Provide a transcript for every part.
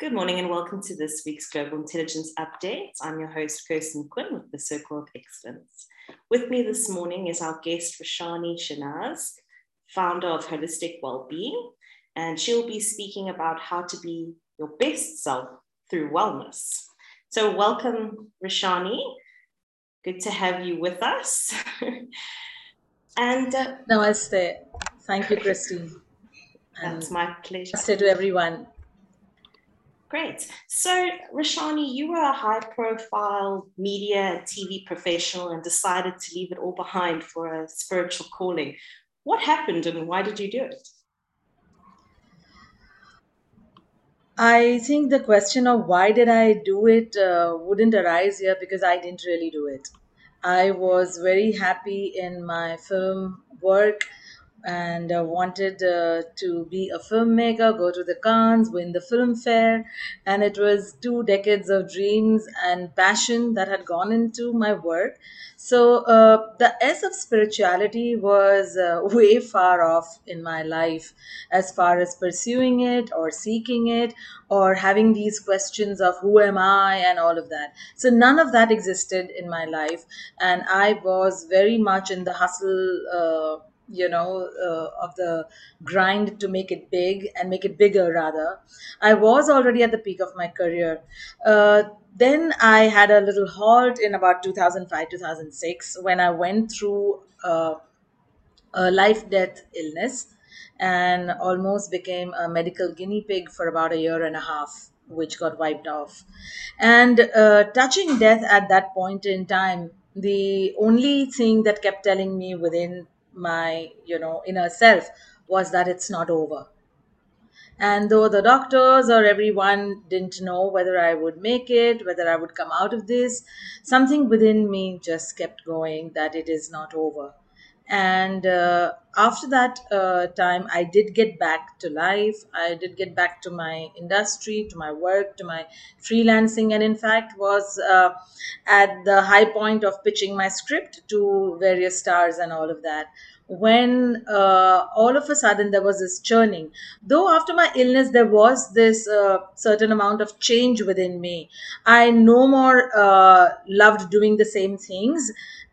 Good morning and welcome to this week's Global Intelligence Update. I'm your host, Kirsten Quinn with the Circle of Excellence. With me this morning is our guest, Rashani Shanaz, founder of Holistic Wellbeing, and she'll be speaking about how to be your best self through wellness. So, welcome, Rashani. Good to have you with us. and uh, Namaste. Thank you, Christine. That's my pleasure. Namaste to everyone. Great. So, Rashani, you were a high profile media TV professional and decided to leave it all behind for a spiritual calling. What happened and why did you do it? I think the question of why did I do it uh, wouldn't arise here because I didn't really do it. I was very happy in my film work and uh, wanted uh, to be a filmmaker, go to the Cannes, win the Filmfare. And it was two decades of dreams and passion that had gone into my work. So uh, the S of spirituality was uh, way far off in my life as far as pursuing it or seeking it or having these questions of who am I and all of that. So none of that existed in my life. And I was very much in the hustle uh, you know uh, of the grind to make it big and make it bigger rather. I was already at the peak of my career. Uh, then i had a little halt in about 2005 2006 when i went through uh, a life death illness and almost became a medical guinea pig for about a year and a half which got wiped off. And uh, touching death at that point in time the only thing that kept telling me within my you know inner self was that it's not over. And though the doctors or everyone didn't know whether i would make it whether i would come out of this something within me just kept going that it is not over and uh, after that uh, time i did get back to life. I did get back to my industry to my work to my freelancing. And in fact was uh, at the high point of pitching my script to various stars and all of that. When uh, all of a sudden there was this churning. Though after my illness there was this uh, certain amount of change within me. I no more uh, loved doing the same things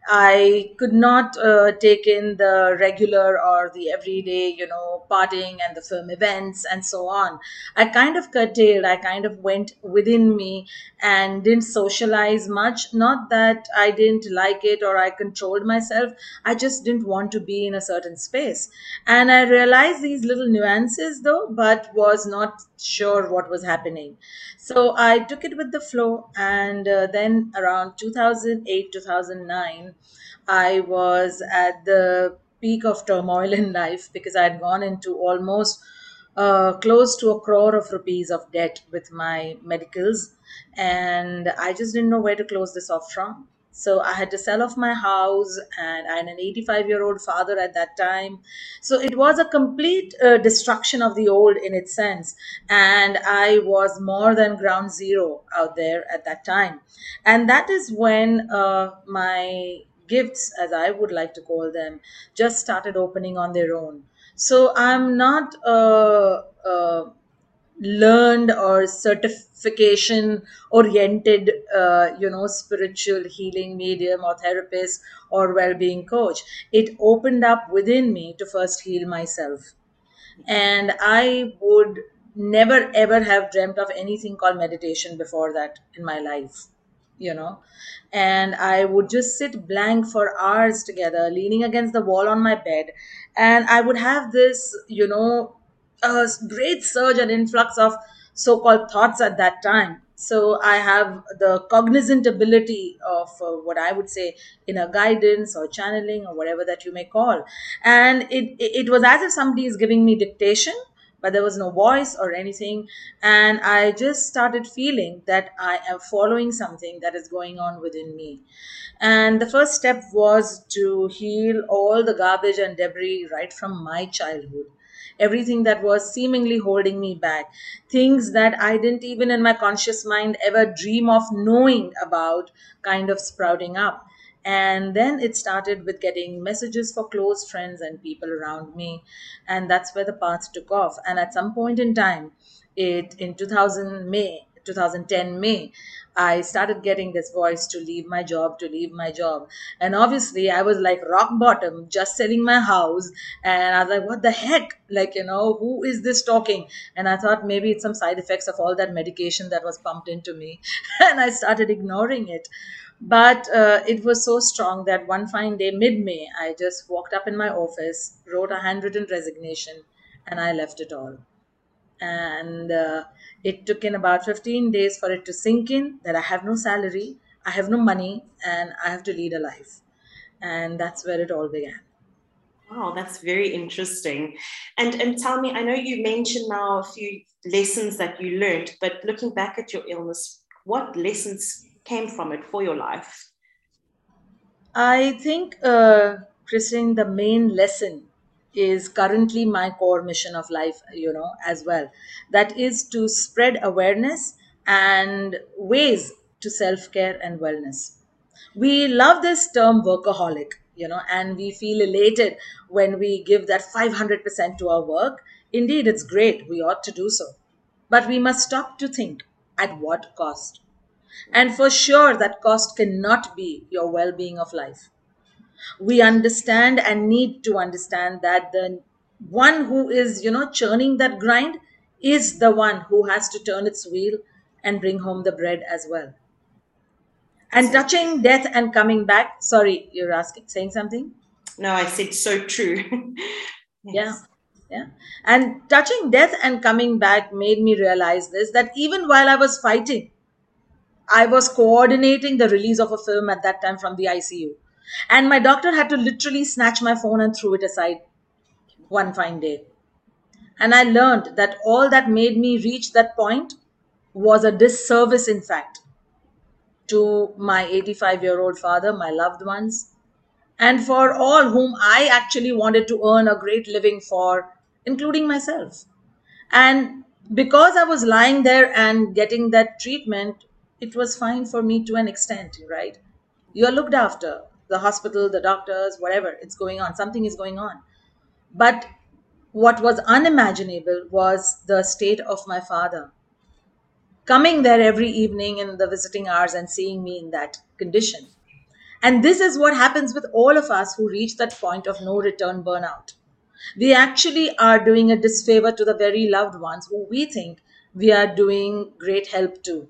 I could not uh, take in the regular or the everyday, you know, partying and the film events and so on. I kind of curtailed, I kind of went within me and didn't socialize much. Not that I didn't like it or I controlled myself, I just didn't want to be in a certain space. And I realized these little nuances though, but was not sure what was happening. So I took it with the flow. And uh, then around 2008, 2009, I was at the peak of turmoil in life because I had gone into almost uh, close to a crore of rupees of debt with my medicals, and I just didn't know where to close this off from. So I had to sell off my house, and I had an 85 year old father at that time. So it was a complete uh, destruction of the old in its sense. And I was more than ground zero out there at that time. And that is when uh, my gifts, as I would like to call them, just started opening on their own. So I'm not a, a learned or certification oriented, uh, you know, spiritual healing medium or therapist or well being coach. It opened up within me to first heal myself. And I would never ever have dreamt of anything called meditation before that in my life you know and i would just sit blank for hours together leaning against the wall on my bed and i would have this you know a great surge and influx of so-called thoughts at that time so i have the cognizant ability of uh, what i would say inner guidance or channeling or whatever that you may call and it it was as if somebody is giving me dictation but there was no voice or anything. And I just started feeling that I am following something that is going on within me. And the first step was to heal all the garbage and debris right from my childhood. Everything that was seemingly holding me back, things that I didn't even in my conscious mind ever dream of knowing about, kind of sprouting up. And then it started with getting messages for close friends and people around me. And that's where the path took off. And at some point in time it in 2000 May 2010 May I started getting this voice to leave my job to leave my job. And obviously I was like rock bottom just selling my house. And I was like what the heck? Like you know who is this talking? And I thought maybe it's some side effects of all that medication that was pumped into me. And I started ignoring it. But uh, it was so strong that one fine day, mid May, I just walked up in my office, wrote a handwritten resignation, and I left it all. And uh, it took in about 15 days for it to sink in that I have no salary, I have no money, and I have to lead a life. And that's where it all began. Wow, that's very interesting. And and tell me, I know you mentioned now a few lessons that you learned, but looking back at your illness, what lessons came from it for your life? I think, uh, Christine, the main lesson is currently my core mission of life, you know, as well. That is to spread awareness and ways to self care and wellness. We love this term workaholic, you know, and we feel elated when we give that 500% to our work. Indeed, it's great. We ought to do so. But we must stop to think at what cost? And for sure, that cost cannot be your well being of life. We understand and need to understand that the one who is, you know, churning that grind is the one who has to turn its wheel and bring home the bread as well. And So touching death and coming back, sorry, you're asking, saying something? no, I said so true. Yeah. Yeah. And touching death and coming back made me realize this that even while I was fighting, I was coordinating the release of a film at that time from the ICU. And my doctor had to literally snatch my phone and threw it aside one fine day. And I learned that all that made me reach that point was a disservice, in fact, to my 85 year old father, my loved ones, and for all whom I actually wanted to earn a great living for, including myself. And because I was lying there and getting that treatment, it was fine for me to an extent, right? You're looked after, the hospital, the doctors, whatever, it's going on, something is going on. But what was unimaginable was the state of my father coming there every evening in the visiting hours and seeing me in that condition. And this is what happens with all of us who reach that point of no return burnout. We actually are doing a disfavor to the very loved ones who we think we are doing great help to.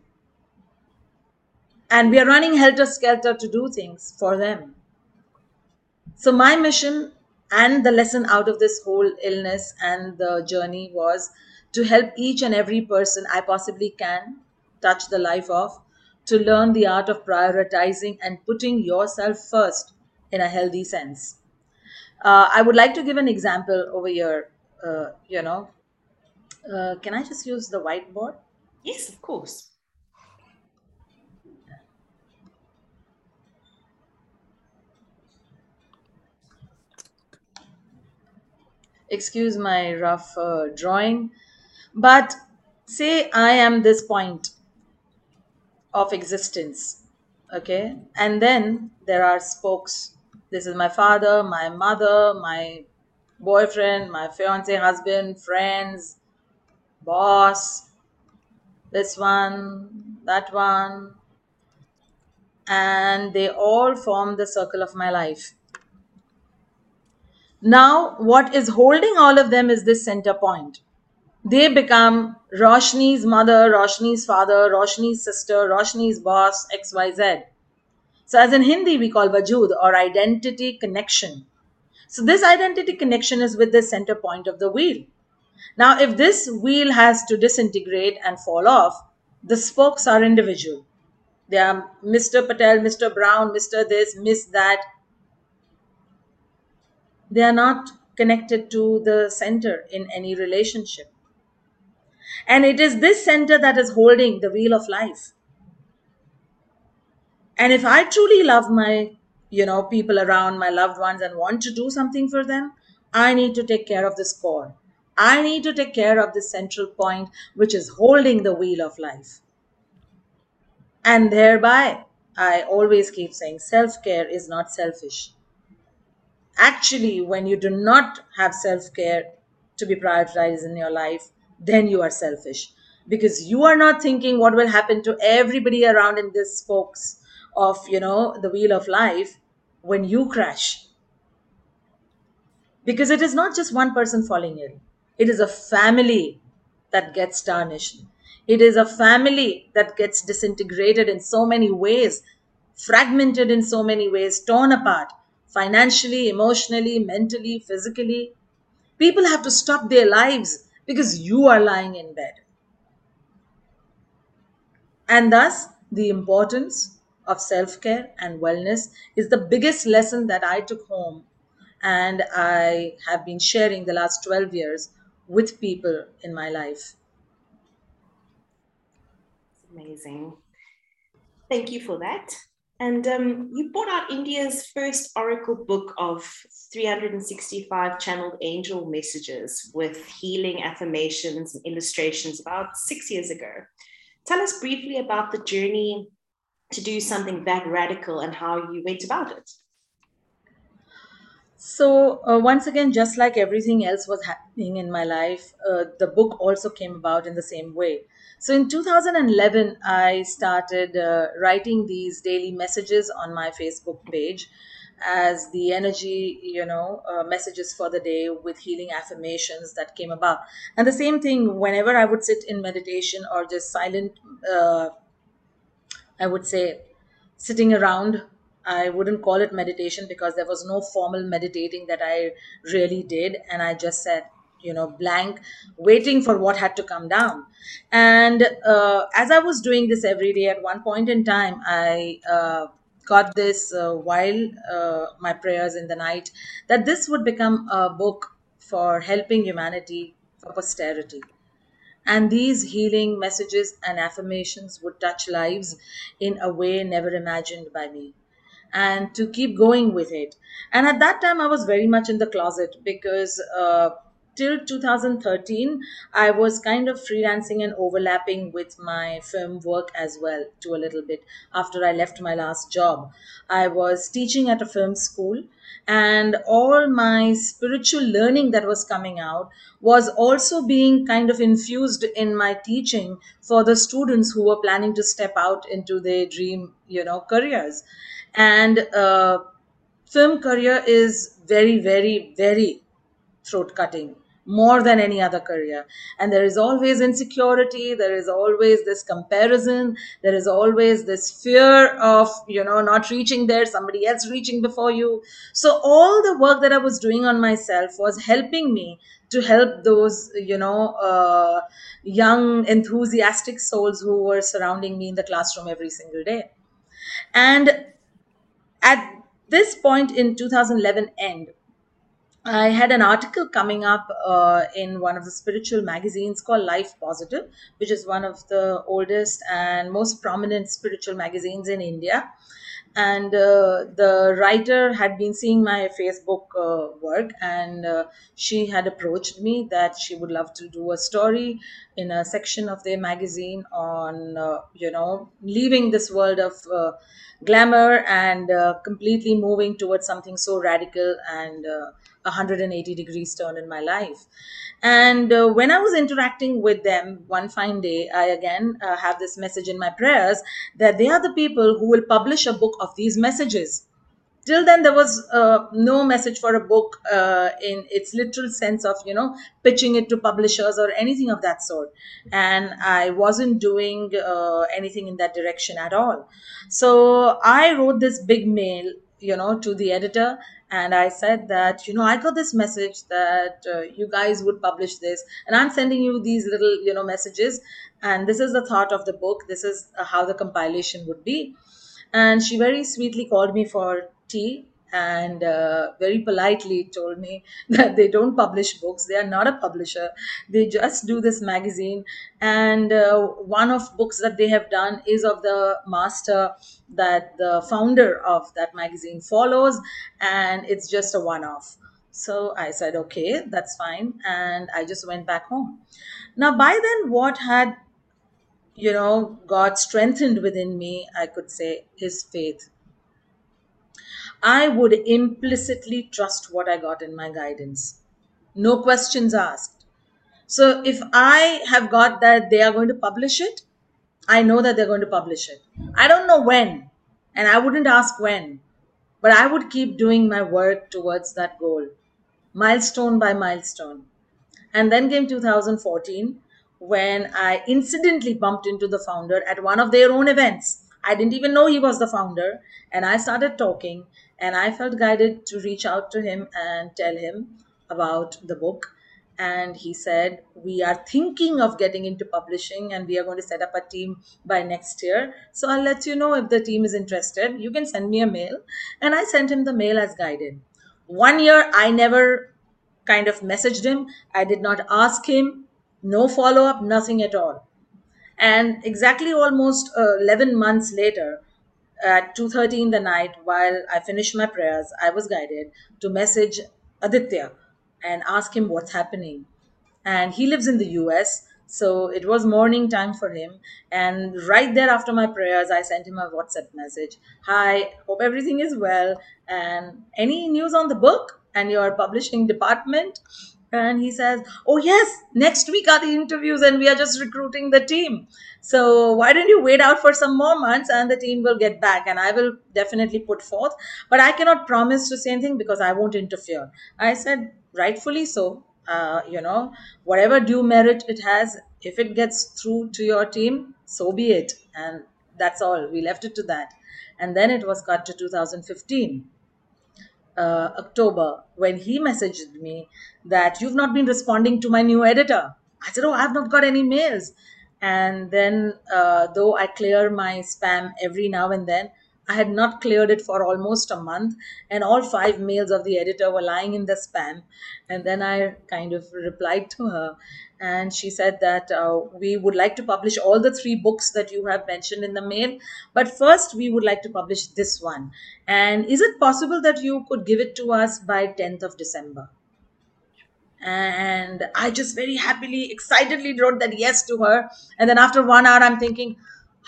And we are running helter skelter to do things for them. So, my mission and the lesson out of this whole illness and the journey was to help each and every person I possibly can touch the life of to learn the art of prioritizing and putting yourself first in a healthy sense. Uh, I would like to give an example over here. Uh, you know, uh, can I just use the whiteboard? Yes, of course. Excuse my rough uh, drawing, but say I am this point of existence okay? And then there are spokes. This is my father my mother my boyfriend my fiance husband friends boss this one that one. And they all form the circle of my life now what is holding all of them is this center point they become roshni's mother roshni's father roshni's sister roshni's boss xyz So, as in Hindi, we call Vajood or identity connection. So, this identity connection is with the center point of the wheel. Now, if this wheel has to disintegrate and fall off, the spokes are individual. They are Mr. Patel, Mr. Brown, Mr. This, Miss That. They are not connected to the center in any relationship. And it is this center that is holding the wheel of life. And if I truly love my, you know, people around, my loved ones, and want to do something for them, I need to take care of this core. I need to take care of this central point, which is holding the wheel of life. And thereby, I always keep saying self care is not selfish. Actually, when you do not have self care to be prioritized in your life, then you are selfish. because you are not thinking what will happen to everybody around in this spokes of you know the wheel of life when you crash. Because it is not just one person falling ill it is a family that gets tarnished. It is a family that gets disintegrated in so many ways fragmented in so many ways torn apart financially emotionally mentally physically people have to stop their lives because you are lying in bed and thus, the importance of self care and wellness is the biggest lesson that I took home and I have been sharing the last 12 years with people in my life. Amazing. Thank you for that. And um, you brought out India's first oracle book of 365 channeled angel messages with healing affirmations and illustrations about six years ago. Tell us briefly about the journey to do something that radical and how you went about it. So, uh, once again, just like everything else was happening in my life, uh, the book also came about in the same way. So, in 2011, I started uh, writing these daily messages on my Facebook page as the energy, you know, uh, messages for the day with healing affirmations that came about. And the same thing, whenever I would sit in meditation or just silent uh, I would say sitting around. I wouldn't call it meditation because there was no formal meditating that I really did. And I just sat, you know, blank, waiting for what had to come down. And uh, as I was doing this every day, at one point in time, I uh, got this uh, while uh, my prayers in the night that this would become a book for helping humanity for posterity and these healing messages and affirmations would touch lives in a way never imagined by me. And to keep going with it. And at that time, I was very much in the closet because uh, till 2013, I was kind of freelancing and overlapping with my film work as well, to a little bit after I left my last job. I was teaching at a film school and all my spiritual learning that was coming out was also being kind of infused in my teaching for the students who were planning to step out into their dream you know careers and uh, film career is very very very throat cutting more than any other career. And there is always insecurity there is always this comparison there is always this fear of you know not reaching there somebody else reaching before you. So all the work that i was doing on myself was helping me to help those you know uh, young enthusiastic souls who were surrounding me in the classroom every single day. And at this point in 2011 end I had an article coming up uh, in one of the spiritual magazines called Life Positive, which is one of the oldest and most prominent spiritual magazines in India. And uh, the writer had been seeing my Facebook uh, work, and uh, she had approached me that she would love to do a story in a section of their magazine on, uh, you know, leaving this world of uh, glamour and uh, completely moving towards something so radical and uh, 180 degrees turn in my life. And uh, when I was interacting with them one fine day, I again uh, have this message in my prayers that they are the people who will publish a book of these messages till then there was uh, no message for a book uh, in its literal sense of you know pitching it to publishers or anything of that sort. And i wasn't doing uh, anything in that direction at all. So i wrote this big mail you know to the editor and i said that you know i got this message that uh, you guys would publish this and i'm sending you these little you know messages and this is the thought of the book. This is uh, how the compilation would be. And she very sweetly called me for tea and uh, very politely told me that they don't publish books. They are not a publisher. They just do this magazine. And uh, one of books that they have done is of the master that the founder of that magazine follows and it's just a one off so i said okay that's fine. And i just went back home. Now by then what had you know, God strengthened within me, I could say, his faith. I would implicitly trust what I got in my guidance. No questions asked. So if I have got that they are going to publish it, I know that they're going to publish it. I don't know when, and I wouldn't ask when, but I would keep doing my work towards that goal, milestone by milestone. And then came 2014 when I incidentally bumped into the founder at one of their own events. I didn't even know he was the founder. And I started talking, and I felt guided to reach out to him and tell him about the book. And he said, We are thinking of getting into publishing, and we are going to set up a team by next year. So I'll let you know if the team is interested. You can send me a mail. And I sent him the mail as guided. One year, I never kind of messaged him. I did not ask him, no follow up, nothing at all. And exactly almost uh, 11 months later, at 2.30 in the night, while I finished my prayers, I was guided to message Aditya and ask him what's happening. And he lives in the US, so it was morning time for him. And right there after my prayers, I sent him a WhatsApp message Hi, hope everything is well. And any news on the book and your publishing department? And he says, Oh, yes, next week are the interviews, and we are just recruiting the team. So, why don't you wait out for some more months and the team will get back? And I will definitely put forth. But I cannot promise to say anything because I won't interfere. I said, Rightfully so. Uh, you know, whatever due merit it has, if it gets through to your team, so be it. And that's all. We left it to that. And then it was cut to 2015 uh, October when he messaged me that you've not been responding to my new editor. I said, Oh, I've not got any mails. And then, uh, though I clear my spam every now and then, I had not cleared it for almost a month, and all five mails of the editor were lying in the spam. And then I kind of replied to her, and she said that uh, we would like to publish all the three books that you have mentioned in the mail, but first we would like to publish this one. And is it possible that you could give it to us by 10th of December? and i just very happily excitedly wrote that yes to her and then after one hour i'm thinking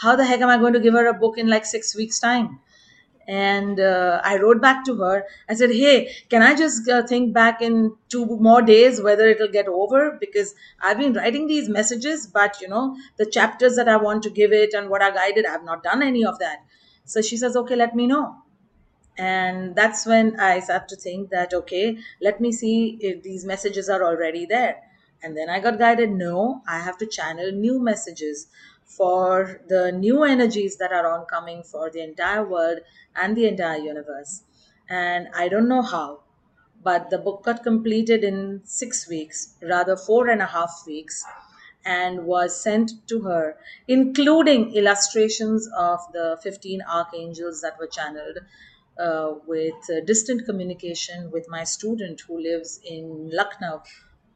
how the heck am i going to give her a book in like six weeks time and uh, i wrote back to her. I said hey can i just uh, think back in two more days whether it'll get over? Because i've been writing these messages but you know the chapters that i want to give it and what i guided i've not done any of that. So she says okay let me know. And that's when i start to think that okay let me see if these messages are already there. And then i got guided no i have to channel new messages for the new energies that are oncoming for the entire world and the entire universe and i don't know how but the book got completed in six weeks rather four and a half weeks and was sent to her, including illustrations of the 15 archangels that were channeled uh, with uh, distant communication with my student who lives in Lucknow,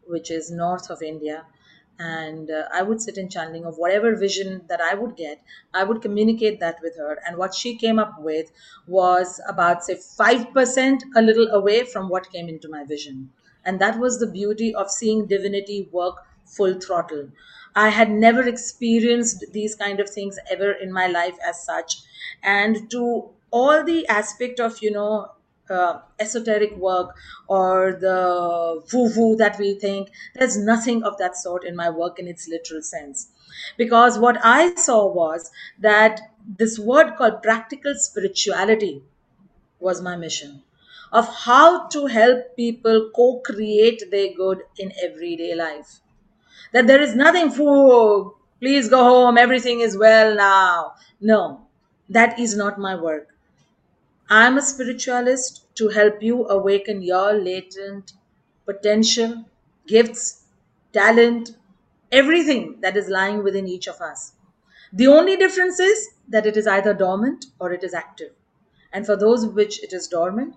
which is north of India. And uh, I would sit in channeling of whatever vision that I would get, I would communicate that with her. And what she came up with was about, say, 5% a little away from what came into my vision. And that was the beauty of seeing divinity work full throttle. I had never experienced these kind of things ever in my life as such. And to all the aspect of, you know, uh, esoteric work or the woo woo that we think, there's nothing of that sort in my work in its literal sense. Because what I saw was that this word called practical spirituality was my mission of how to help people co create their good in everyday life. That there is nothing for please go home. Everything is well now. No that is not my work i'm a spiritualist to help you awaken your latent potential gifts talent everything that is lying within each of us. The only difference is that it is either dormant or it is active. And for those which it is dormant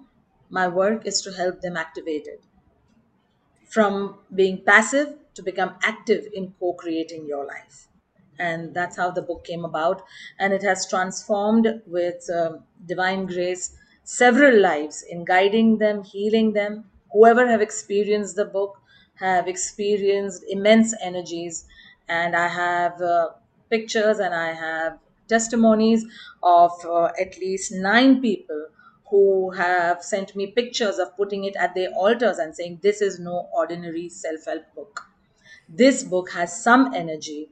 my work is to help them activate it. From being passive to become active in co creating your life. And that's how the book came about. And it has transformed with um, divine grace several lives in guiding them, healing them. Whoever have experienced the book have experienced immense energies. And I have uh, pictures and I have testimonies of uh, at least nine people who have sent me pictures of putting it at their altars and saying, This is no ordinary self help book. this book has some energy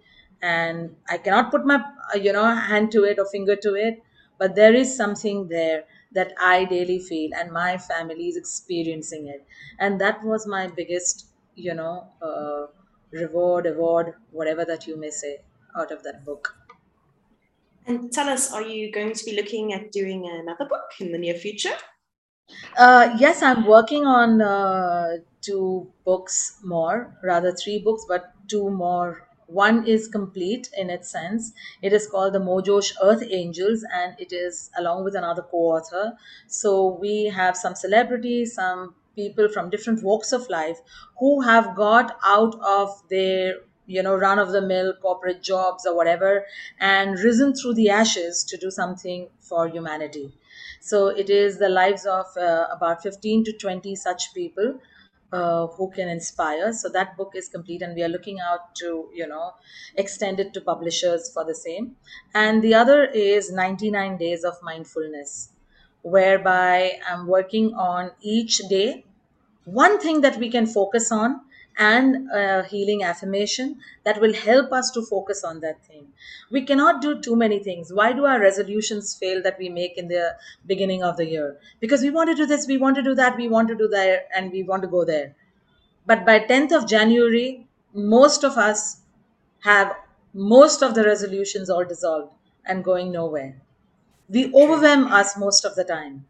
and i cannot put my uh, you know hand to it or finger to it but there is something there that i daily feel and my family is experiencing it and that was my biggest you know uh, reward award whatever that you may say out of that book And tell us, are you going to be looking at doing another book in the near future? Uh, yes, I'm working on uh, two books more, rather three books, but two more. One is complete in its sense. It is called The Mojosh Earth Angels, and it is along with another co author. So we have some celebrities, some people from different walks of life who have got out of their you know run of the mill corporate jobs or whatever and risen through the ashes to do something for humanity so it is the lives of uh, about 15 to 20 such people uh, who can inspire. So that book is complete, and we are looking out to you know extend it to publishers for the same. And the other is 99 Days of Mindfulness, whereby I'm working on each day one thing that we can focus on and a healing affirmation that will help us to focus on that thing. We cannot do too many things. Why do our resolutions fail that we make in the beginning of the year? Because we want to do this we want to do that we want to do that and we want to go there. But by 10th of january most of us have most of the resolutions all dissolved and going nowhere. We overwhelm us most of the time.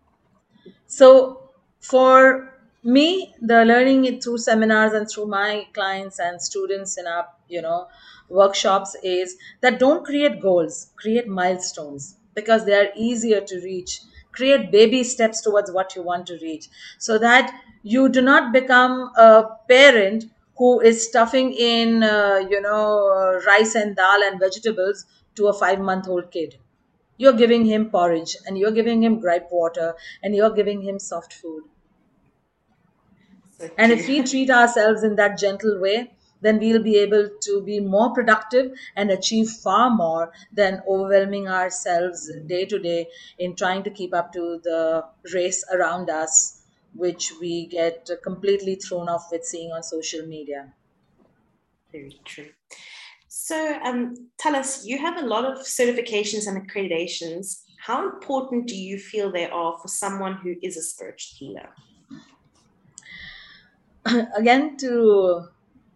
So for me, the learning it through seminars and through my clients and students in our, you know, workshops is that don't create goals, create milestones because they are easier to reach. Create baby steps towards what you want to reach so that you do not become a parent who is stuffing in, uh, you know, rice and dal and vegetables to a five month old kid you're giving him porridge and you're giving him gripe water and you're giving him soft food. So And if we treat ourselves in that gentle way, then we'll be able to be more productive and achieve far more than overwhelming ourselves day to day in trying to keep up to the race around us, which we get completely thrown off with seeing on social media. Very true. So, um, tell us, you have a lot of certifications and accreditations. How important do you feel they are for someone who is a spiritual healer? Again, to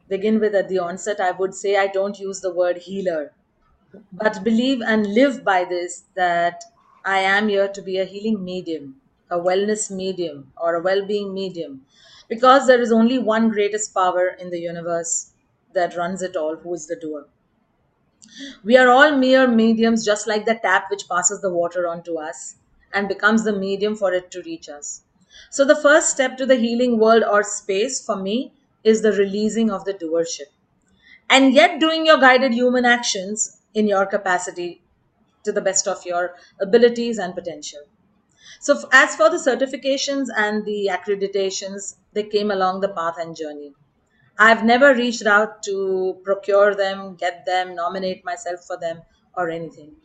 begin with at the onset, I would say I don't use the word healer but believe and live by this that I am here to be a healing medium, a wellness medium, or a well being medium, because there is only one greatest power in the universe that runs it all, who is the doer. We are all mere mediums, just like the tap which passes the water onto us and becomes the medium for it to reach us. So, the first step to the healing world or space for me is the releasing of the doership and yet doing your guided human actions in your capacity to the best of your abilities and potential. So, as for the certifications and the accreditations, they came along the path and journey. I've never reached out to procure them, get them, nominate myself for them, or anything.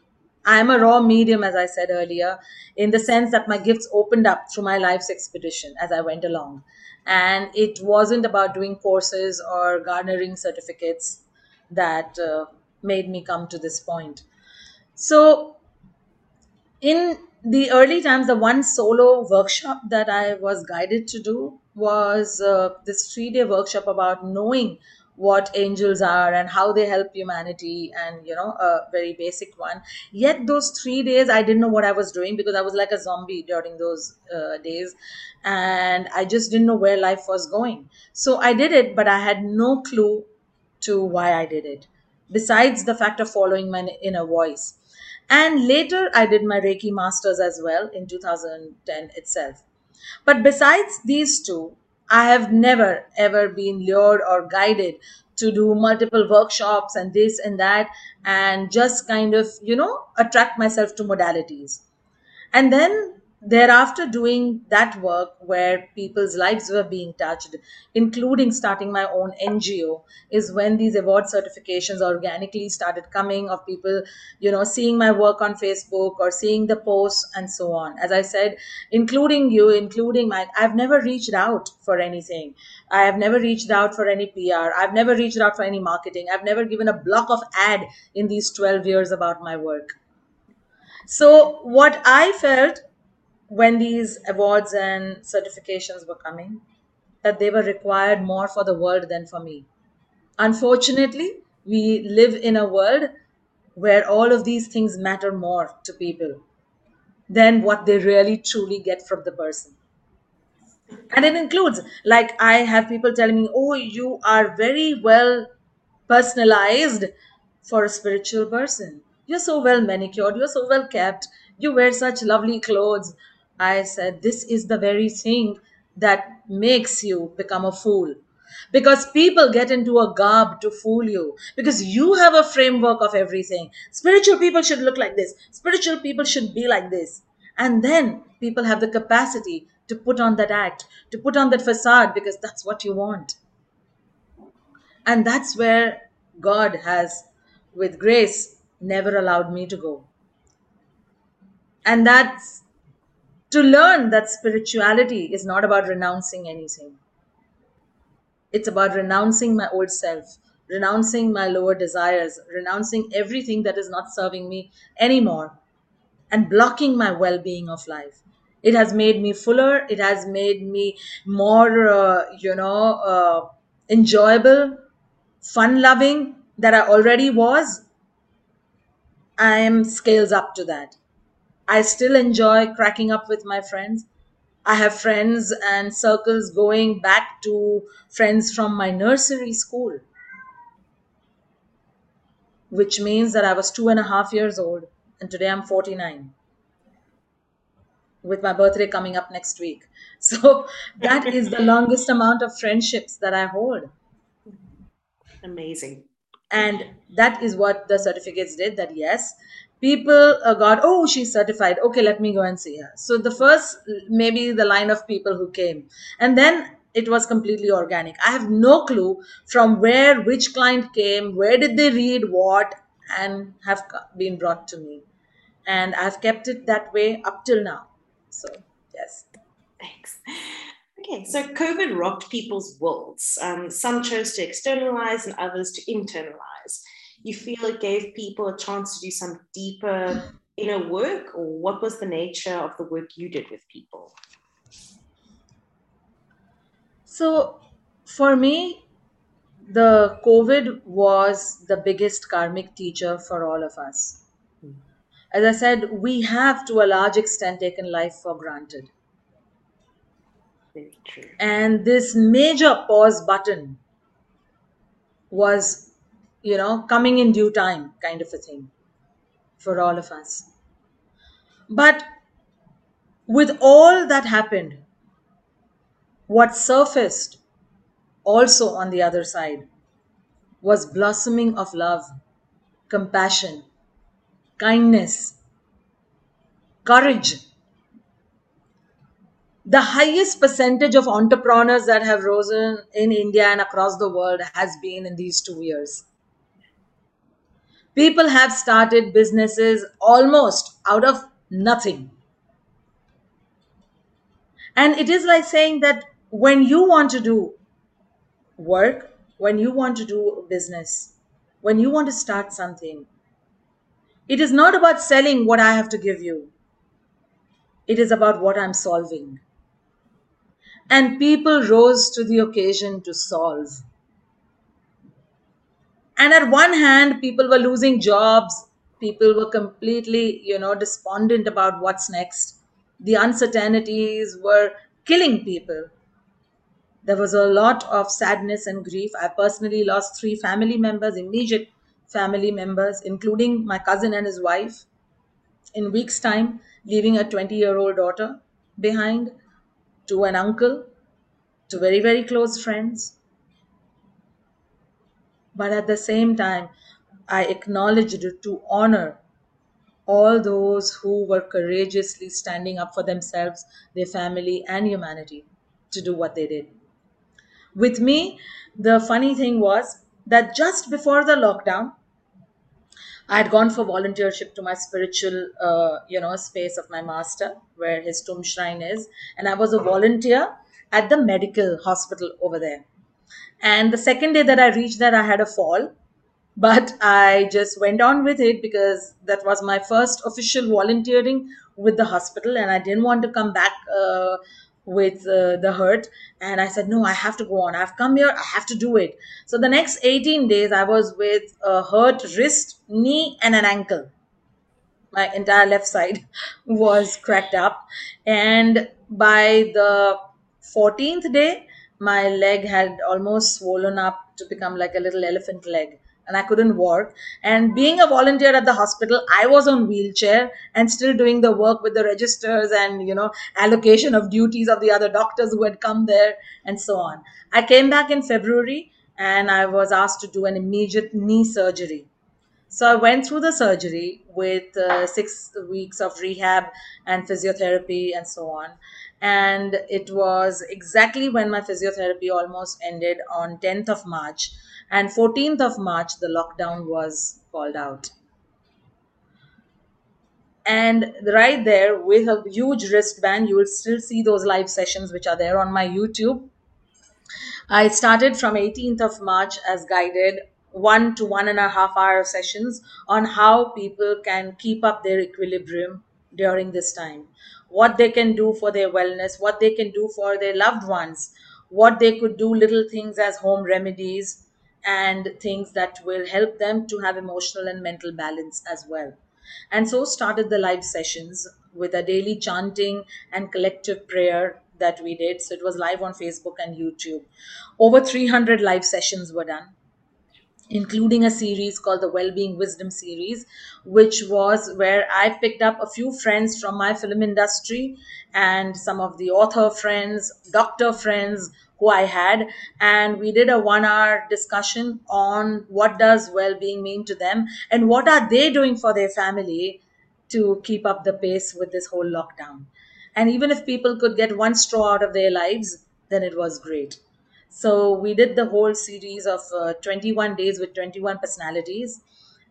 I am a raw medium, as I said earlier, in the sense that my gifts opened up through my life's expedition as I went along. And it wasn't about doing courses or garnering certificates that uh, made me come to this point. So, in the early times, the one solo workshop that I was guided to do was uh, this three day workshop about knowing what angels are and how they help humanity, and you know, a very basic one. Yet, those three days, I didn't know what I was doing because I was like a zombie during those uh, days, and I just didn't know where life was going. So, I did it, but I had no clue to why I did it, besides the fact of following my inner voice. And later, I did my Reiki Masters as well in 2010 itself. But besides these two, I have never ever been lured or guided to do multiple workshops and this and that and just kind of, you know, attract myself to modalities. And then thereafter doing that work where people's lives were being touched including starting my own ngo is when these award certifications organically started coming of people you know seeing my work on facebook or seeing the posts and so on. As i said including you including my i've never reached out for anything. I have never reached out for any pr i've never reached out for any marketing. I've never given a block of ad in these 12 years about my work. So what i felt when these awards and certifications were coming that they were required more for the world than for me. Unfortunately, we live in a world where all of these things matter more to people than what they really truly get from the person. And it includes, like, I have people telling me, oh, you are very well personalized for a spiritual person. You're so well manicured, you're so well kept, you wear such lovely clothes. I said, This is the very thing that makes you become a fool. Because people get into a garb to fool you. Because you have a framework of everything. Spiritual people should look like this. Spiritual people should be like this. And then people have the capacity to put on that act, to put on that facade because that's what you want. And that's where God has, with grace, never allowed me to go. And that's to learn that spirituality is not about renouncing anything. It's about renouncing my old self, renouncing my lower desires, renouncing everything that is not serving me anymore, and blocking my well being of life. It has made me fuller, it has made me more, uh, you know, uh, enjoyable, fun loving that I already was. I am scales up to that. I still enjoy cracking up with my friends. I have friends and circles going back to friends from my nursery school, which means that I was two and a half years old, and today I'm 49 with my birthday coming up next week. So that is the longest amount of friendships that I hold. Amazing. and that is what the certificates did that yes people uh, got oh she's certified. Okay let me go and see her. So the first maybe the line of people who came. And then it was completely organic. I have no clue from where which client came where did they read what and have been brought to me. And i've kept it that way up till now. So yes. Thanks. Okay, so COVID rocked people's worlds. Um, some chose to externalize and others to internalize. You feel it gave people a chance to do some deeper inner work, or what was the nature of the work you did with people? so for me the covid was the biggest karmic teacher for all of us As I said, we have to a large extent taken life for granted. And this major pause button was, you know, coming in due time kind of a thing for all of us. But with all that happened, what surfaced also on the other side was blossoming of love, compassion, kindness, courage, the highest percentage of entrepreneurs that have risen in India and across the world has been in these two years. People have started businesses almost out of nothing. And it is like saying that when you want to do work, when you want to do business, when you want to start something, it is not about selling what I have to give you, it is about what I'm solving. And people rose to the occasion to solve. And at one hand, people were losing jobs, people were completely, you know, despondent about what's next. The uncertainties were killing people. There was a lot of sadness and grief. I personally lost three family members, immediate family members, including my cousin and his wife, in weeks' time, leaving a 20 year old daughter behind to an uncle, to very, very close friends. But at the same time, I acknowledged to honor all those who were courageously standing up for themselves, their family, and humanity to do what they did. With me, the funny thing was that just before the lockdown, I had gone for volunteership to my spiritual, uh, you know, space of my master, where his tomb shrine is, and I was a volunteer at the medical hospital over there. And the second day that I reached there, I had a fall, but I just went on with it because that was my first official volunteering with the hospital, and I didn't want to come back uh, with uh, the hurt. And I said, No, I have to go on. I've come here, I have to do it. So the next 18 days, I was with a hurt wrist, knee, and an ankle my entire left side was cracked up and by the 14th day my leg had almost swollen up to become like a little elephant leg and i couldn't walk. And being a volunteer at the hospital i was on wheelchair and still doing the work with the registers and you know allocation of duties of the other doctors who had come there and so on. I came back in february and i was asked to do an immediate knee surgery. So I went through the surgery with uh, six weeks of rehab and physiotherapy and so on. And it was exactly when my physiotherapy almost ended on 10th of March. And 14th of March, the lockdown was called out. And right there, with a huge wristband, you will still see those live sessions which are there on my YouTube I started from 18th of March as guided one to one and a half hour sessions on how people can keep up their equilibrium during this time. What they can do for their wellness, what they can do for their loved ones, what they could do, little things as home remedies, and things that will help them to have emotional and mental balance as well. And so started the live sessions with a daily chanting and collective prayer that we did. So it was live on Facebook and YouTube. Over 300 live sessions were done including a series called the Wellbeing Wisdom series, which was where I picked up a few friends from my film industry and some of the author friends, doctor friends who I had, and we did a one hour discussion on what does well-being mean to them and what are they doing for their family to keep up the pace with this whole lockdown. And even if people could get one straw out of their lives, then it was great. So we did the whole series of uh, 21 days with 21 personalities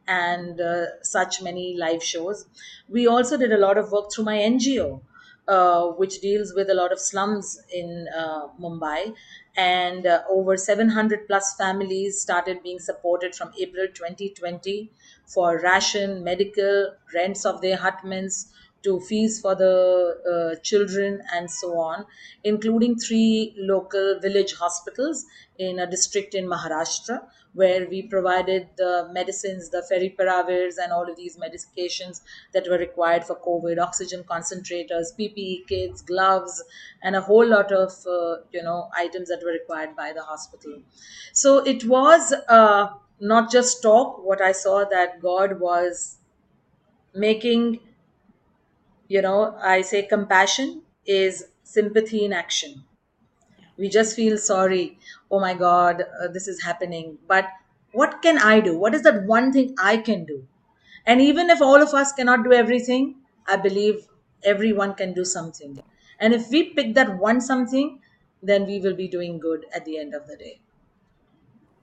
and uh, such many live shows. We also did a lot of work through my NGO, uh, which deals with a lot of slums in uh, Mumbai. And uh, over 700 plus families started being supported from April 2020 for ration, medical, rents of their hutments, to fees for the uh, children and so on, including three local village hospitals in a district in Maharashtra, where we provided the medicines, the favipiravirs, and all of these medications that were required for COVID, oxygen concentrators, PPE kits, gloves, and a whole lot of uh, you know items that were required by the hospital. So it was uh, not just talk. What I saw that God was making you know, I say compassion is sympathy in action. We just feel sorry. Oh my God, uh, this is happening. But what can I do? What is that one thing I can do? And even if all of us cannot do everything, I believe everyone can do something. And if we pick that one something, then we will be doing good at the end of the day.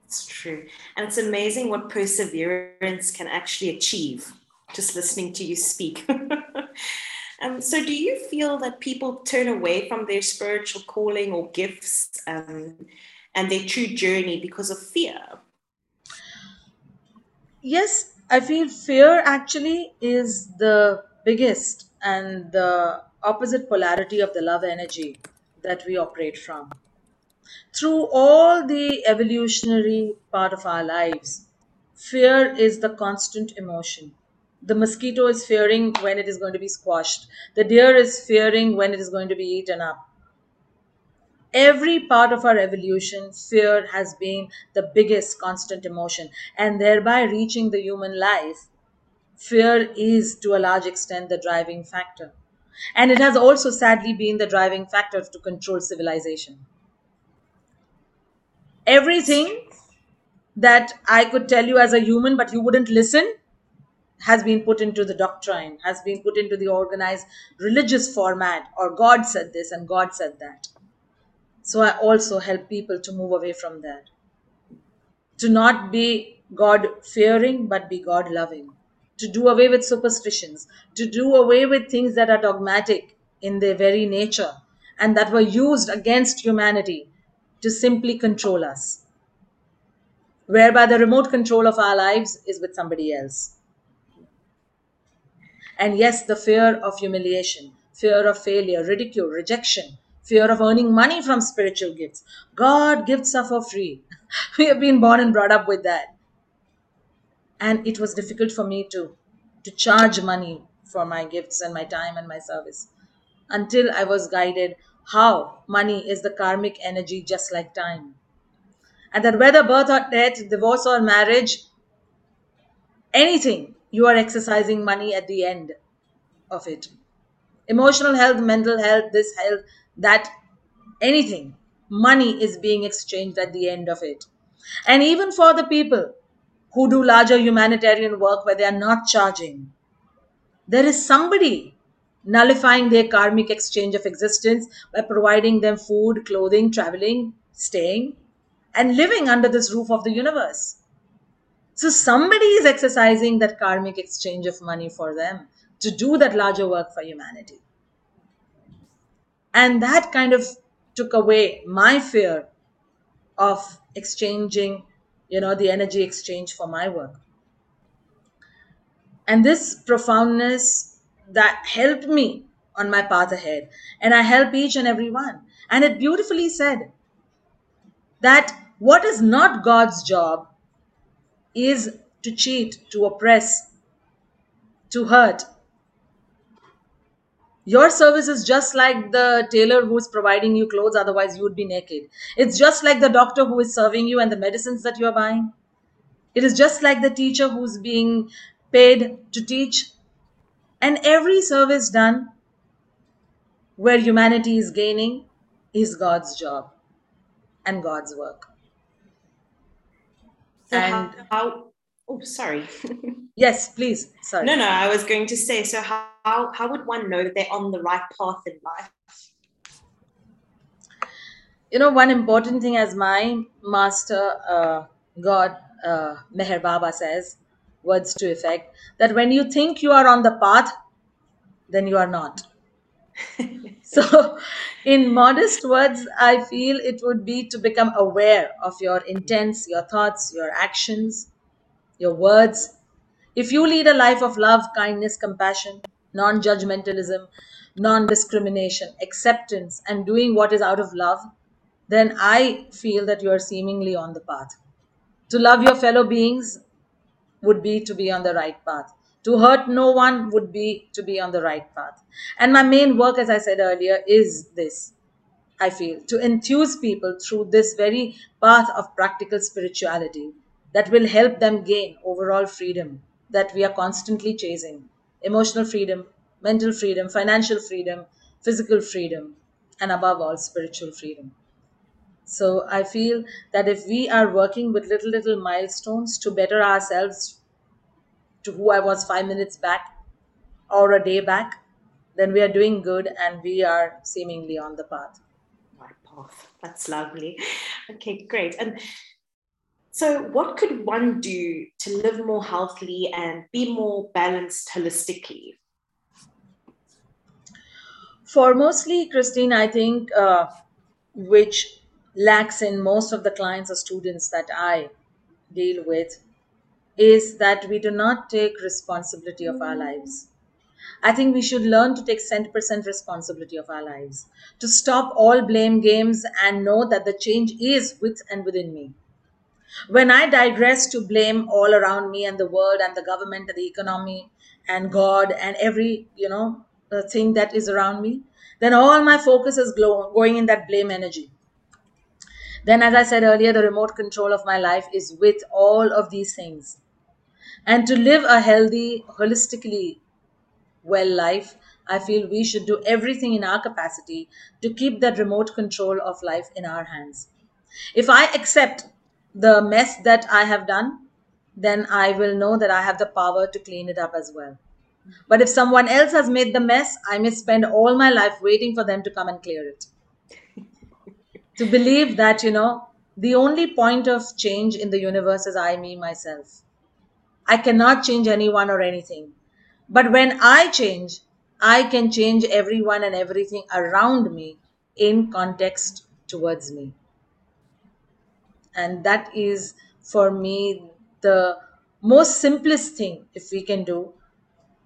It's true. And it's amazing what perseverance can actually achieve just listening to you speak. Um, so, do you feel that people turn away from their spiritual calling or gifts um, and their true journey because of fear? Yes, I feel fear actually is the biggest and the opposite polarity of the love energy that we operate from. Through all the evolutionary part of our lives, fear is the constant emotion. The mosquito is fearing when it is going to be squashed. The deer is fearing when it is going to be eaten up. Every part of our evolution, fear has been the biggest constant emotion, and thereby reaching the human life, fear is to a large extent the driving factor. And it has also sadly been the driving factor to control civilization. Everything that I could tell you as a human, but you wouldn't listen, has been put into the doctrine, has been put into the organized religious format, or God said this and God said that. So I also help people to move away from that. To not be God fearing, but be God loving. To do away with superstitions, to do away with things that are dogmatic in their very nature and that were used against humanity to simply control us. Whereby the remote control of our lives is with somebody else. And yes, the fear of humiliation, fear of failure, ridicule, rejection, fear of earning money from spiritual gifts. God gifts are for free. We have been born and brought up with that. And it was difficult for me to, to charge money for my gifts and my time and my service until I was guided how money is the karmic energy just like time. And that whether birth or death, divorce or marriage, anything, you are exercising money at the end of it. Emotional health, mental health, this health, that, anything, money is being exchanged at the end of it. And even for the people who do larger humanitarian work where they are not charging, there is somebody nullifying their karmic exchange of existence by providing them food, clothing, traveling, staying, and living under this roof of the universe. So somebody is exercising that karmic exchange of money for them to do that larger work for humanity. And that kind of took away my fear of exchanging, you know, the energy exchange for my work. And this profoundness that helped me on my path ahead. And I help each and every one. And it beautifully said that what is not God's job is to cheat, to oppress, to hurt. Your service is just like the tailor who is providing you clothes, otherwise, you would be naked. It's just like the doctor who is serving you and the medicines that you are buying. It is just like the teacher who's being paid to teach. And every service done where humanity is gaining is God's job and God's work. So and how, how oh sorry. yes, please. Sorry. No, no, I was going to say, so how how would one know that they're on the right path in life? You know, one important thing as my master uh, God uh, Meher Baba says, words to effect, that when you think you are on the path, then you are not. so, in modest words, I feel it would be to become aware of your intents, your thoughts, your actions, your words. If you lead a life of love, kindness, compassion, non judgmentalism, non discrimination, acceptance, and doing what is out of love, then I feel that you are seemingly on the path. To love your fellow beings would be to be on the right path. To hurt no one would be to be on the right path. And my main work, as I said earlier, is this I feel to enthuse people through this very path of practical spirituality that will help them gain overall freedom that we are constantly chasing emotional freedom, mental freedom, financial freedom, physical freedom, and above all, spiritual freedom. So I feel that if we are working with little, little milestones to better ourselves to who I was five minutes back or a day back, then we are doing good and we are seemingly on the path. Right path. That's lovely. Okay, great. And so, what could one do to live more healthily and be more balanced holistically? Foremostly, Christine, I think uh, which lacks in most of the clients or students that I deal with is that we do not take responsibility of our lives. I think we should learn to take 100% responsibility of our lives, to stop all blame games and know that the change is with and within me. When I digress to blame all around me and the world and the government and the economy and God and every, you know, thing that is around me, then all my focus is going in that blame energy. Then, as I said earlier, the remote control of my life is with all of these things. And to live a healthy, holistically well life, I feel we should do everything in our capacity to keep that remote control of life in our hands. If I accept the mess that I have done, then I will know that I have the power to clean it up as well. But if someone else has made the mess, I may spend all my life waiting for them to come and clear it. to believe that, you know, the only point of change in the universe is I, me, myself. I cannot change anyone or anything. But when I change, I can change everyone and everything around me in context towards me. And that is for me the most simplest thing if we can do,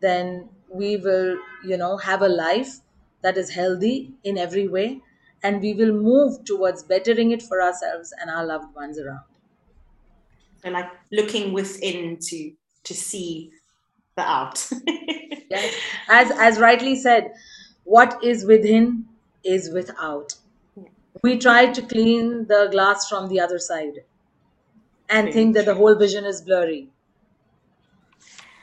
then we will, you know, have a life that is healthy in every way and we will move towards bettering it for ourselves and our loved ones around. So like looking within to to see the out. yes. As as rightly said, what is within is without. We try to clean the glass from the other side and Very think that the whole vision is blurry.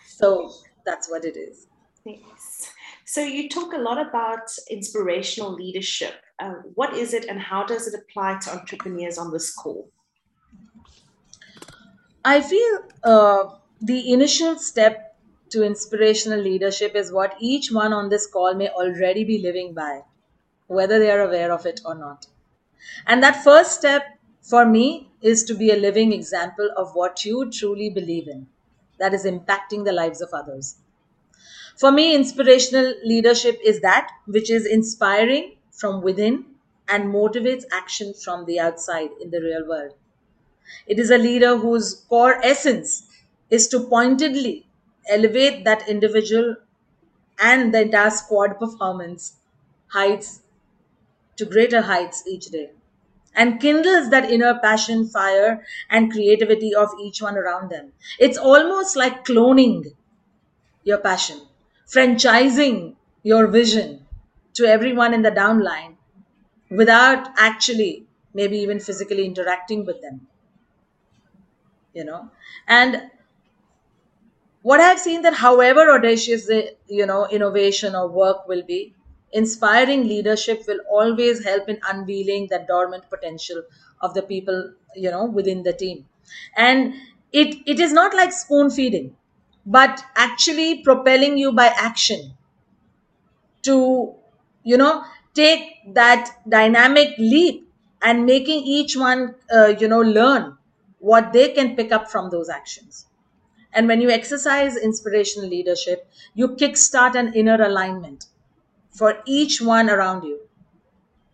So that's what it is. Yes. So you talk a lot about inspirational leadership. Uh, what is it and how does it apply to entrepreneurs on this call? I feel uh, the initial step to inspirational leadership is what each one on this call may already be living by, whether they are aware of it or not. And that first step for me is to be a living example of what you truly believe in, that is impacting the lives of others. For me, inspirational leadership is that which is inspiring from within and motivates action from the outside in the real world. It is a leader whose core essence is to pointedly elevate that individual and the entire squad performance heights to greater heights each day and kindles that inner passion, fire, and creativity of each one around them. It's almost like cloning your passion, franchising your vision to everyone in the downline without actually maybe even physically interacting with them you know? And what i've seen that however audacious the you know innovation or work will be inspiring leadership will always help in unveiling that dormant potential of the people you know within the team. And it it is not like spoon feeding but actually propelling you by action to you know take that dynamic leap and making each one uh, you know learn what they can pick up from those actions and when you exercise inspirational leadership you kickstart an inner alignment for each one around you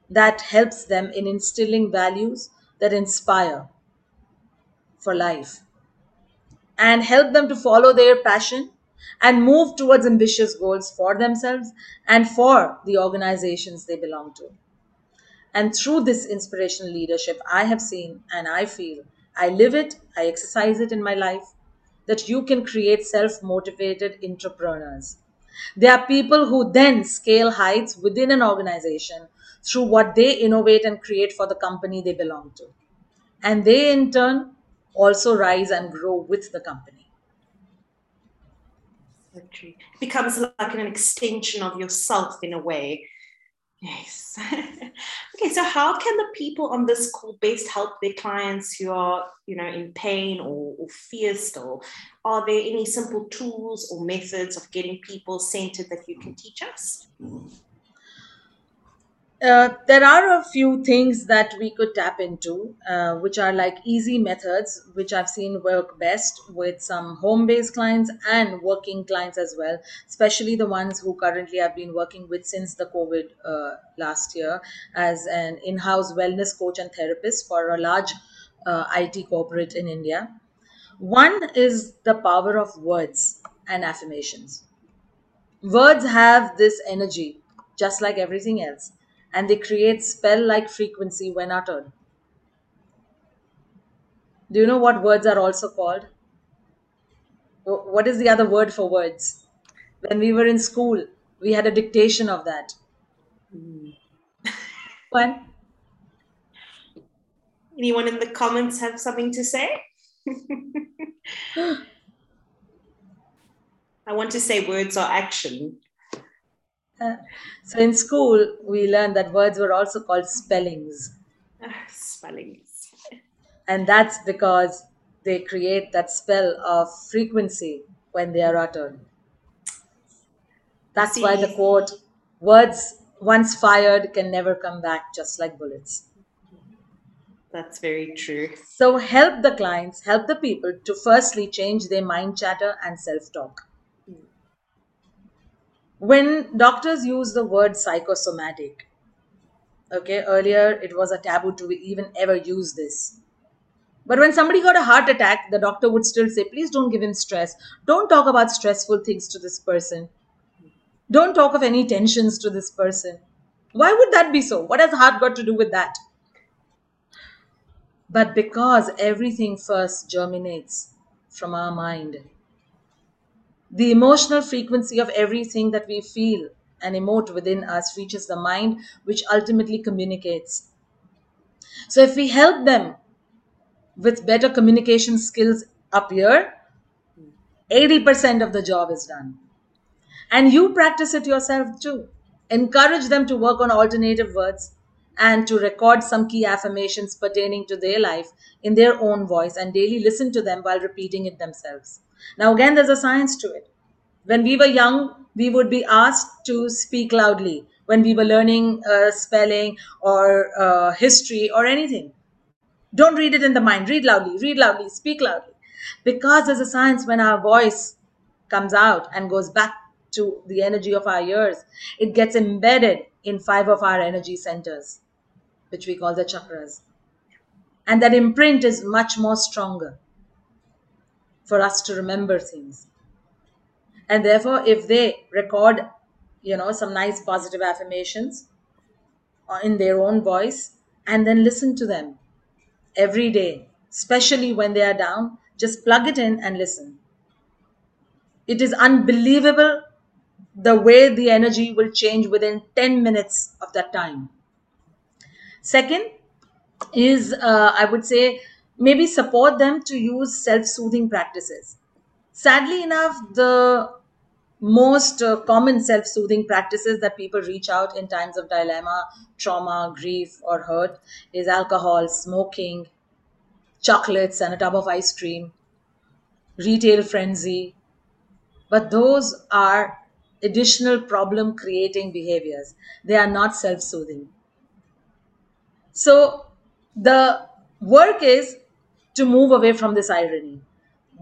that helps them in instilling values that inspire for life and help them to follow their passion and move towards ambitious goals for themselves and for the organizations they belong to. And through this inspirational leadership, I have seen and I feel, I live it, I exercise it in my life, that you can create self motivated entrepreneurs. They are people who then scale heights within an organization through what they innovate and create for the company they belong to. And they, in turn, also rise and grow with the company. It becomes like an extension of yourself in a way. Yes. so how can the people on this call best help their clients who are, you know, in pain or, or fear still? Are there any simple tools or methods of getting people centered that you can teach us? Mm-hmm. Uh, there are a few things that we could tap into, uh, which are like easy methods, which I've seen work best with some home based clients and working clients as well, especially the ones who currently I've been working with since the COVID uh, last year as an in house wellness coach and therapist for a large uh, IT corporate in India. One is the power of words and affirmations. Words have this energy, just like everything else, and they create spell like frequency when uttered. Do you know what words are also called? Wh- What is the other word for words? When we were in school, we had a dictation of that. Hmm. One, Anyone in the comments have something to say? I want to say words are action. So in school, we learned that words were also called spellings. Spellings. And that's because they create that spell of frequency when they are uttered. That's why the See- quote, words once fired can never come back, just like bullets. That's very true. So help the clients, help the people to firstly change their mind chatter and self talk. When doctors use the word psychosomatic, okay, earlier it was a taboo to even ever use this. But when somebody got a heart attack, the doctor would still say, please don't give him stress. Don't talk about stressful things to this person. Don't talk of any tensions to this person. Why would that be so? What has heart got to do with that? But because everything first germinates from our mind, the emotional frequency of everything that we feel and emote within us reaches the mind, which ultimately communicates. So, if we help them with better communication skills up here, 80% of the job is done. And you practice it yourself too. Encourage them to work on alternative words and to record some key affirmations pertaining to their life in their own voice and daily listen to them while repeating it themselves. Now, again, there's a science to it. When we were young, we would be asked to speak loudly when we were learning uh, spelling or uh, history or anything. Don't read it in the mind. Read loudly, read loudly, speak loudly. Because there's a science when our voice comes out and goes back to the energy of our ears, it gets embedded in five of our energy centers, which we call the chakras. And that imprint is much more stronger for us to remember things. And therefore, if they record, you know, some nice positive affirmations uh, in their own voice and then listen to them every day, especially when they are down, just plug it in and listen. It is unbelievable the way the energy will change within 10 minutes of that time. Second is, uh, I would say, maybe support them to use self soothing practices. Sadly enough, the most uh, common self soothing practices that people reach out in times of dilemma, trauma, grief, or hurt is alcohol, smoking, chocolates, and a tub of ice cream, retail frenzy. But those are additional problem creating behaviors. They are not self soothing. So the work is to move away from this irony.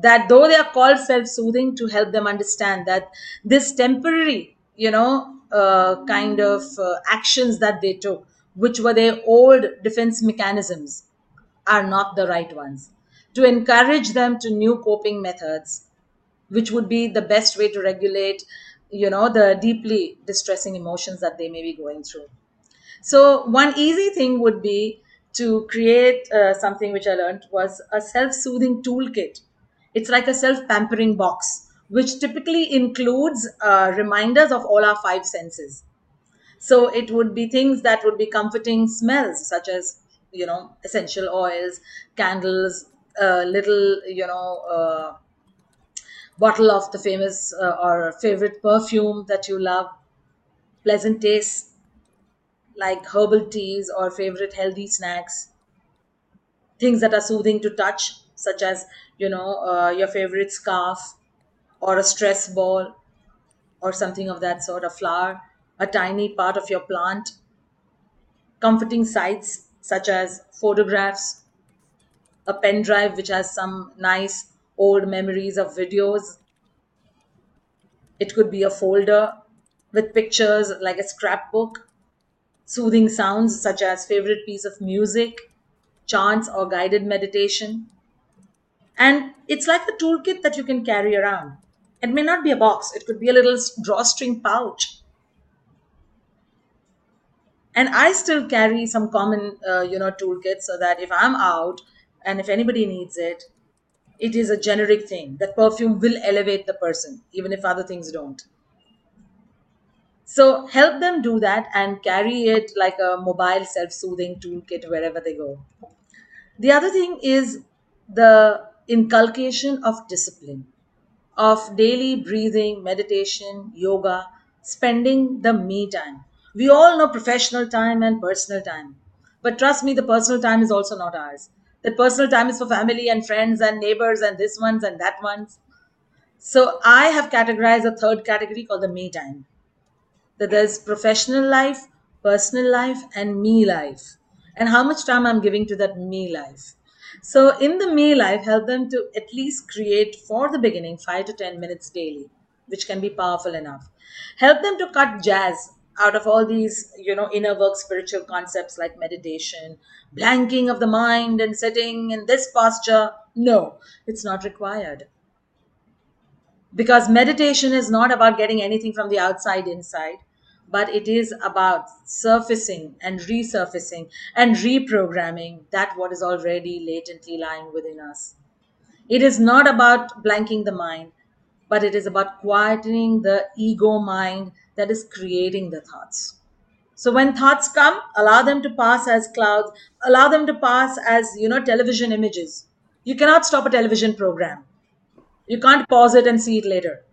That though they are called self-soothing to help them understand that this temporary you know uh, kind of uh, actions that they took which were their old defense mechanisms are not the right ones. To encourage them to new coping methods which would be the best way to regulate you know the deeply distressing emotions that they may be going through. So one easy thing would be to create uh, something which I learned was a self-soothing toolkit. It's like a self-pampering box, which typically includes uh, reminders of all our five senses. So it would be things that would be comforting smells, such as you know essential oils, candles, a little you know uh, bottle of the famous uh, or favorite perfume that you love, pleasant taste like herbal teas or favorite healthy snacks, things that are soothing to touch, such as you know uh, your favorite scarf or a stress ball or something of that sort, a flower, a tiny part of your plant, comforting sights such as photographs, a pen drive which has some nice old memories of videos. It could be a folder with pictures like a scrapbook soothing sounds such as favorite piece of music, chants, or guided meditation. And it's like a toolkit that you can carry around. It may not be a box, it could be a little drawstring pouch. And I still carry some common, uh, you know, toolkits so that if I'm out and if anybody needs it, it is a generic thing. That perfume will elevate the person, even if other things don't. So help them do that and carry it like a mobile self soothing toolkit wherever they go. The other thing is the inculcation of discipline, of daily breathing, meditation, yoga, spending the me time. We all know professional time and personal time. But trust me, the personal time is also not ours. that personal time is for family and friends and neighbors and this ones and that ones. So I have categorized a third category called the me time. That there's professional life, personal life, and me life. And how much time I'm giving to that me life. So in the me life, help them to at least create for the beginning five to 10 minutes daily, which can be powerful enough. Help them to cut jazz out of all these, you know, inner work spiritual concepts like meditation, blanking of the mind and sitting in this posture. No, it's not required because meditation is not about getting anything from the outside inside but it is about surfacing and resurfacing and reprogramming that what is already latently lying within us. It is not about blanking the mind but it is about quietening the ego mind that is creating the thoughts. So when thoughts come allow them to pass as clouds allow them to pass as you know television images. You cannot stop a television program you can't pause it and see it later.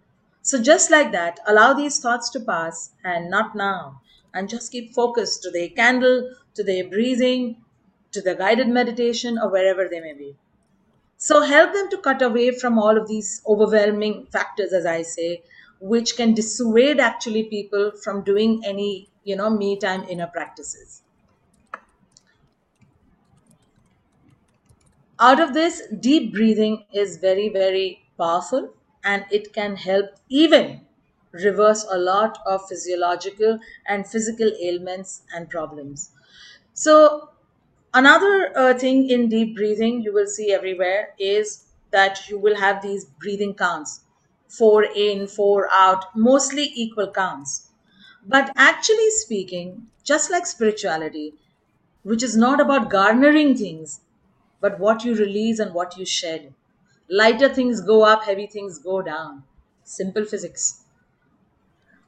So, just like that, allow these thoughts to pass and not now. And just keep focused to the candle, to the breathing, to the guided meditation, or wherever they may be. So, help them to cut away from all of these overwhelming factors, as I say, which can dissuade actually people from doing any, you know, me time inner practices. Out of this, deep breathing is very, very powerful and it can help even reverse a lot of physiological and physical ailments and problems. So, another uh, thing in deep breathing you will see everywhere is that you will have these breathing counts four in, four out, mostly equal counts. But actually speaking, just like spirituality, which is not about garnering things, but what you release and what you shed. Lighter things go up, heavy things go down. Simple physics.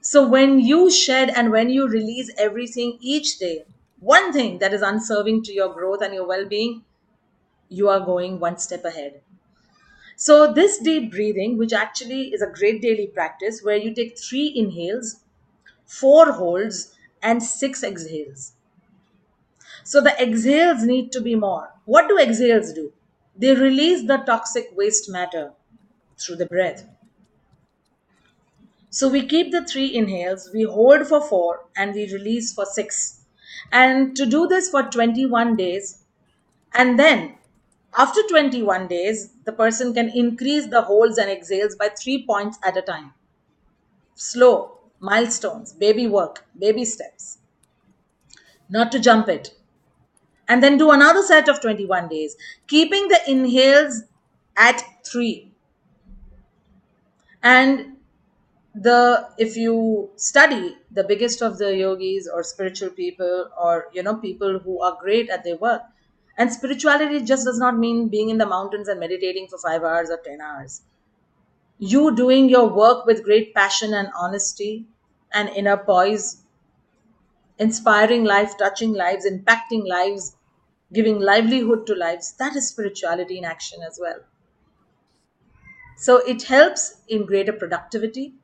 So when you shed and when you release everything each day, one thing that is unserving to your growth and your well being, you are going one step ahead. So, this deep breathing, which actually is a great daily practice where you take three inhales, four holds, and six exhales. So the exhales need to be more. What do exhales do? They release the toxic waste matter through the breath. So we keep the three inhales, we hold for four, and we release for six. And to do this for 21 days, and then after 21 days, the person can increase the holds and exhales by three points at a time. Slow, milestones, baby work, baby steps. Not to jump it and then do another set of 21 days, keeping the inhales at three. And the if you study the biggest of the yogis or spiritual people or you know people who are great at their work and spirituality just does not mean being in the mountains and meditating for 5 hours or 10 hours you doing your work with great passion and honesty and inner poise inspiring life, touching lives, impacting lives, giving livelihood to lives. That is spirituality in action as well. So it helps in greater productivity,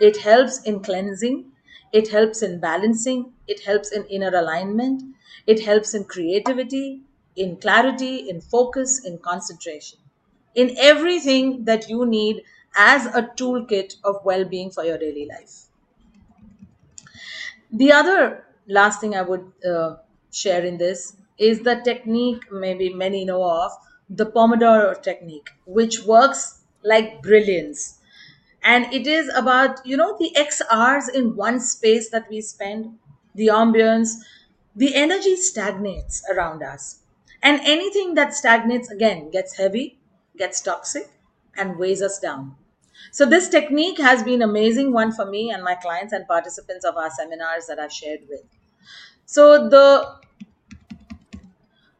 it helps in cleansing, it helps in balancing, it helps in inner alignment, it helps in creativity, in clarity, in focus, in concentration, in everything that you need as a toolkit of well being for your daily life. The other last thing I would uh, share in this is the technique maybe many know of the Pomodoro technique, which works like brilliance. And it is about, you know, the X hours in one space that we spend, the ambience, the energy stagnates around us. And anything that stagnates again gets heavy, gets toxic, and weighs us down. So this technique has been amazing one for me and my clients and participants of our seminars that I've shared with. So the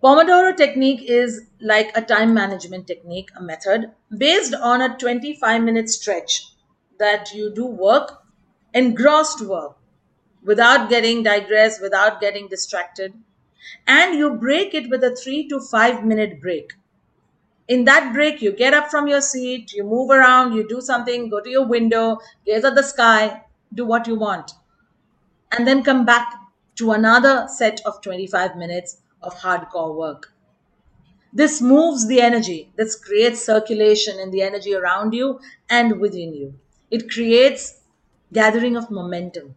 Pomodoro technique is like a time management technique, a method based on a 25 minute stretch that you do work, engrossed work, without getting digressed, without getting distracted, and you break it with a three to five minute break. In that break, you get up from your seat, you move around, you do something, go to your window, gaze at the sky, do what you want, and then come back to another set of 25 minutes of hardcore work. this moves the energy this creates circulation in the energy around you and within you. It creates gathering of momentum.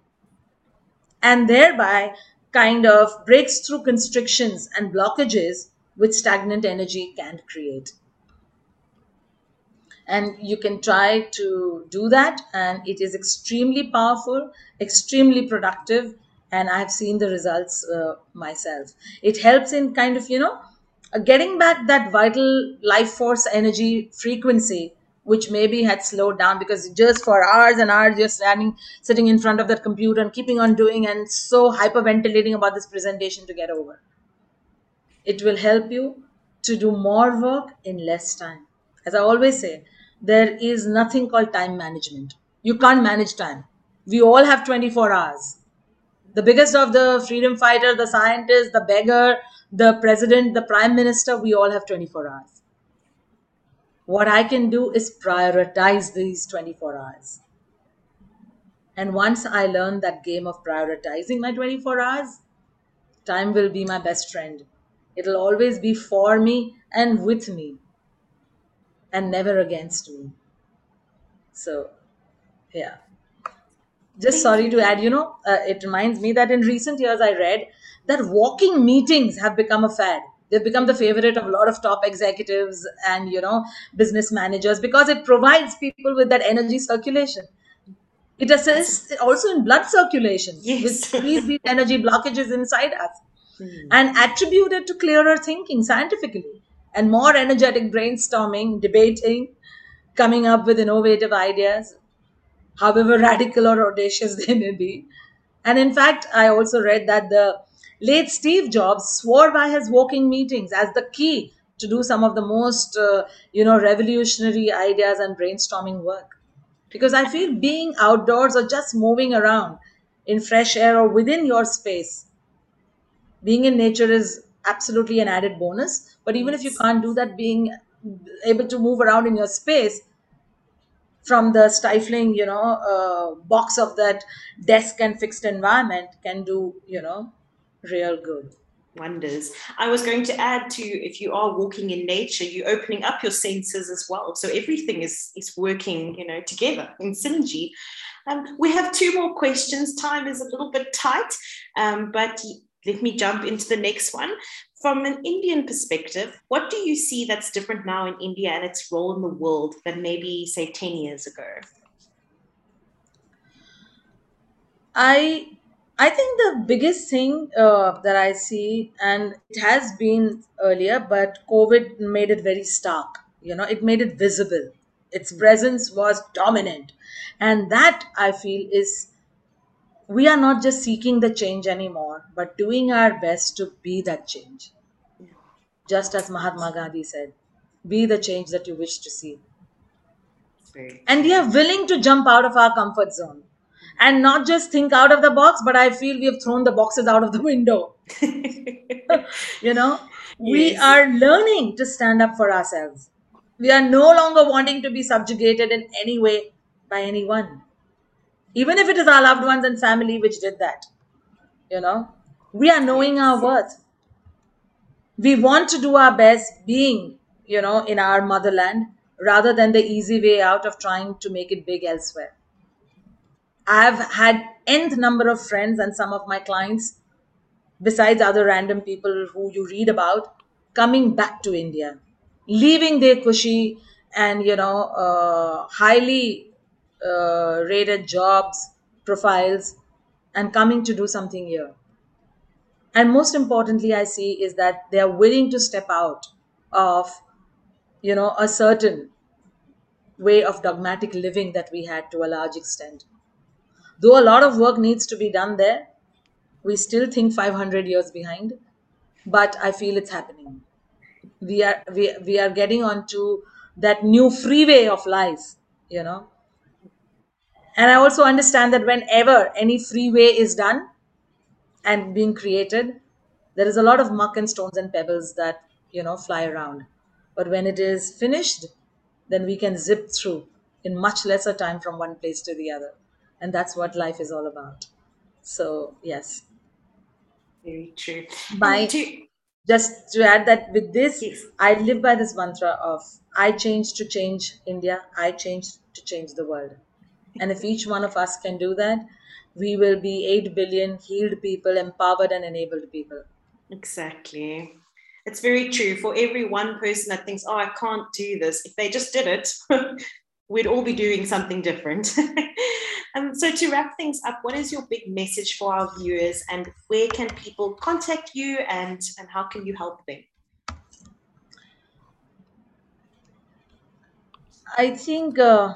And thereby kind of breaks through constrictions and blockages which stagnant energy can create. And you can try to do that and it is extremely powerful extremely productive and i've seen the results uh, myself it helps in kind of you know uh, getting back that vital life force energy frequency which maybe had slowed down because just for hours and hours you're standing sitting in front of that computer and keeping on doing and so hyperventilating about this presentation to get over it will help you to do more work in less time. As I always say, there is nothing called time management. You can't manage time. We all have 24 hours. The biggest of the freedom fighter, the scientist, the beggar, the president, the prime minister, we all have 24 hours. What I can do is prioritize these 24 hours. And once I learn that game of prioritizing my 24 hours, time will be my best friend. It'll always be for me and with me and never against me. So, yeah. Just sorry to add, you know, uh, it reminds me that in recent years I read that walking meetings have become a fad. They've become the favorite of a lot of top executives and, you know, business managers because it provides people with that energy circulation. It assists also in blood circulation, Yes. which frees these energy blockages inside us Hmm. and attributed to clearer thinking scientifically and more energetic brainstorming, debating, coming up with innovative ideas, however radical or audacious they may be. And in fact, I also read that the late Steve Jobs swore by his walking meetings as the key to do some of the most, uh, you know, revolutionary ideas and brainstorming work. Because I feel being outdoors or just moving around in fresh air or within your space being in nature is absolutely an added bonus but even if you Yes. can't do that being able to move around in your space from the stifling you know uh, box of that desk and fixed environment can do you know real good wonders. I was going to add to if you are walking in nature, you're opening up your senses as well. So everything is is working, you know, together in synergy. Um, we have two more questions. Time is a little bit tight, um, but let me jump into the next one. From an Indian perspective, what do you see that's different now in India and its role in the world than maybe, say, 10 years ago? i i think the biggest thing uh, that i see and it has been earlier but covid made it very stark you know it made it visible its presence was dominant and that i feel is we are not just seeking the change anymore, but doing our best to be that change. Just as Mahatma Gandhi said, be the change that you wish to see. And we are willing to jump out of our comfort zone and not just think out of the box, but I feel we have thrown the boxes out of the window. You know, we yes. are learning to stand up for ourselves. We are no longer wanting to be subjugated in any way by anyone, even if it is our loved ones and family which did that. You know, we are knowing our worth we want to do our best being you know in our motherland rather than the easy way out of trying to make it big elsewhere i've had nth number of friends and some of my clients besides other random people who you read about coming back to india leaving their cushy and you know uh, highly uh, rated jobs profiles and coming to do something here. And most importantly i see is that they are willing to step out of you know a certain way of dogmatic living that we had to a large extent. Though a lot of work needs to be done there we still think 500 years behind but i feel it's happening. We are we, we are getting onto that new freeway of life you know and i also understand that whenever any freeway is done and being created there is a lot of muck and stones and pebbles that you know fly around. But when it is finished then we can zip through in much lesser time from one place to the other. And that's what life is all about. So yes. Very true. And to just to add that with this Yes. i live by this mantra of i change to change india. I change to change the world and if each one of us can do that we will be 8 billion healed people empowered and enabled people Exactly. It's very true. For every one person that thinks, oh, I can't do this, if they just did it, we'd all be doing something different. um, so, to wrap things up, what is your big message for our viewers and where can people contact you and, and how can you help them? I think uh,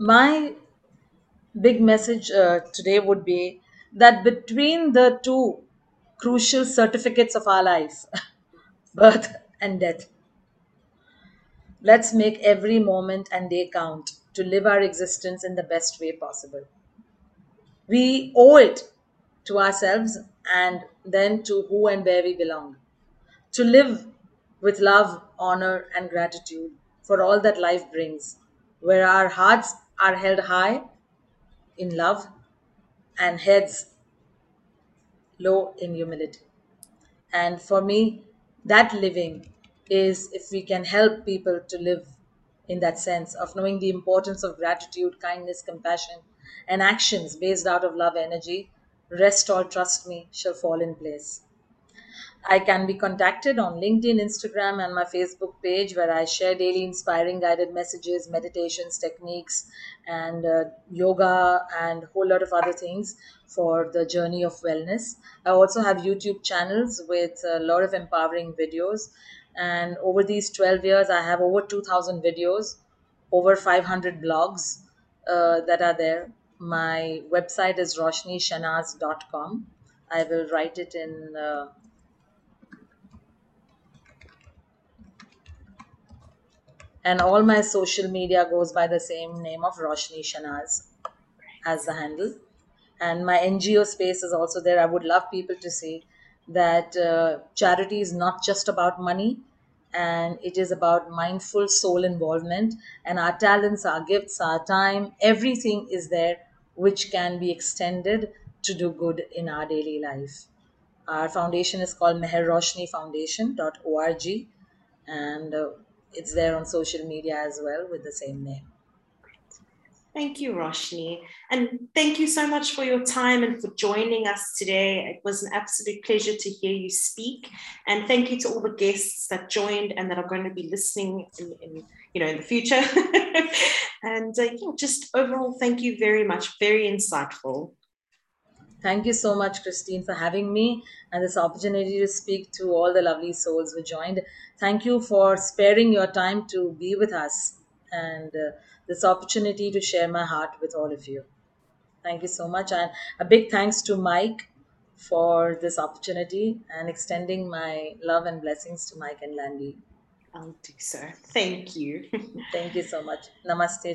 my big message uh, today would be that between the two crucial certificates of our life, birth and death, let's make every moment and day count to live our existence in the best way possible. We owe it to ourselves and then to who and where we belong. To live with love, honor, and gratitude for all that life brings, where our hearts are held high in love and heads low in humility. And for me, that living is if we can help people to live in that sense of knowing the importance of gratitude, kindness, compassion, and actions based out of love energy, rest all, trust me, shall fall in place. I can be contacted on LinkedIn, Instagram, and my Facebook page where I share daily inspiring guided messages, meditations, techniques, and uh, yoga, and a whole lot of other things for the journey of wellness. I also have YouTube channels with a lot of empowering videos. And over these 12 years, I have over 2,000 videos, over 500 blogs uh, that are there. My website is roshnishanaaz.com. I will write it in. Uh, and all my social media goes by the same name of Roshni Shanaaz as the handle. And my NGO space is also there. I would love people to see that uh, charity is not just about money and it is about mindful soul involvement. And our talents, our gifts, our time, everything is there which can be extended to do good in our daily life. Our foundation is called meherroshnifoundation.org and uh, it's there on social media as well with the same name. Thank you, Roshni. And thank you so much for your time and for joining us today. It was an absolute pleasure to hear you speak. And thank you to all the guests that joined and that are going to be listening in, in you know, in the future. and uh, yeah, just overall, thank you very much. Very insightful. Thank you so much, Christine, for having me and this opportunity to speak to all the lovely souls who joined. Thank you for sparing your time to be with us and uh, this opportunity to share my heart with all of you. Thank you so much. And a big thanks to Mike for this opportunity and extending my love and blessings to Mike and Landy. I'll do so. Thank you. Thank you so much. Namaste.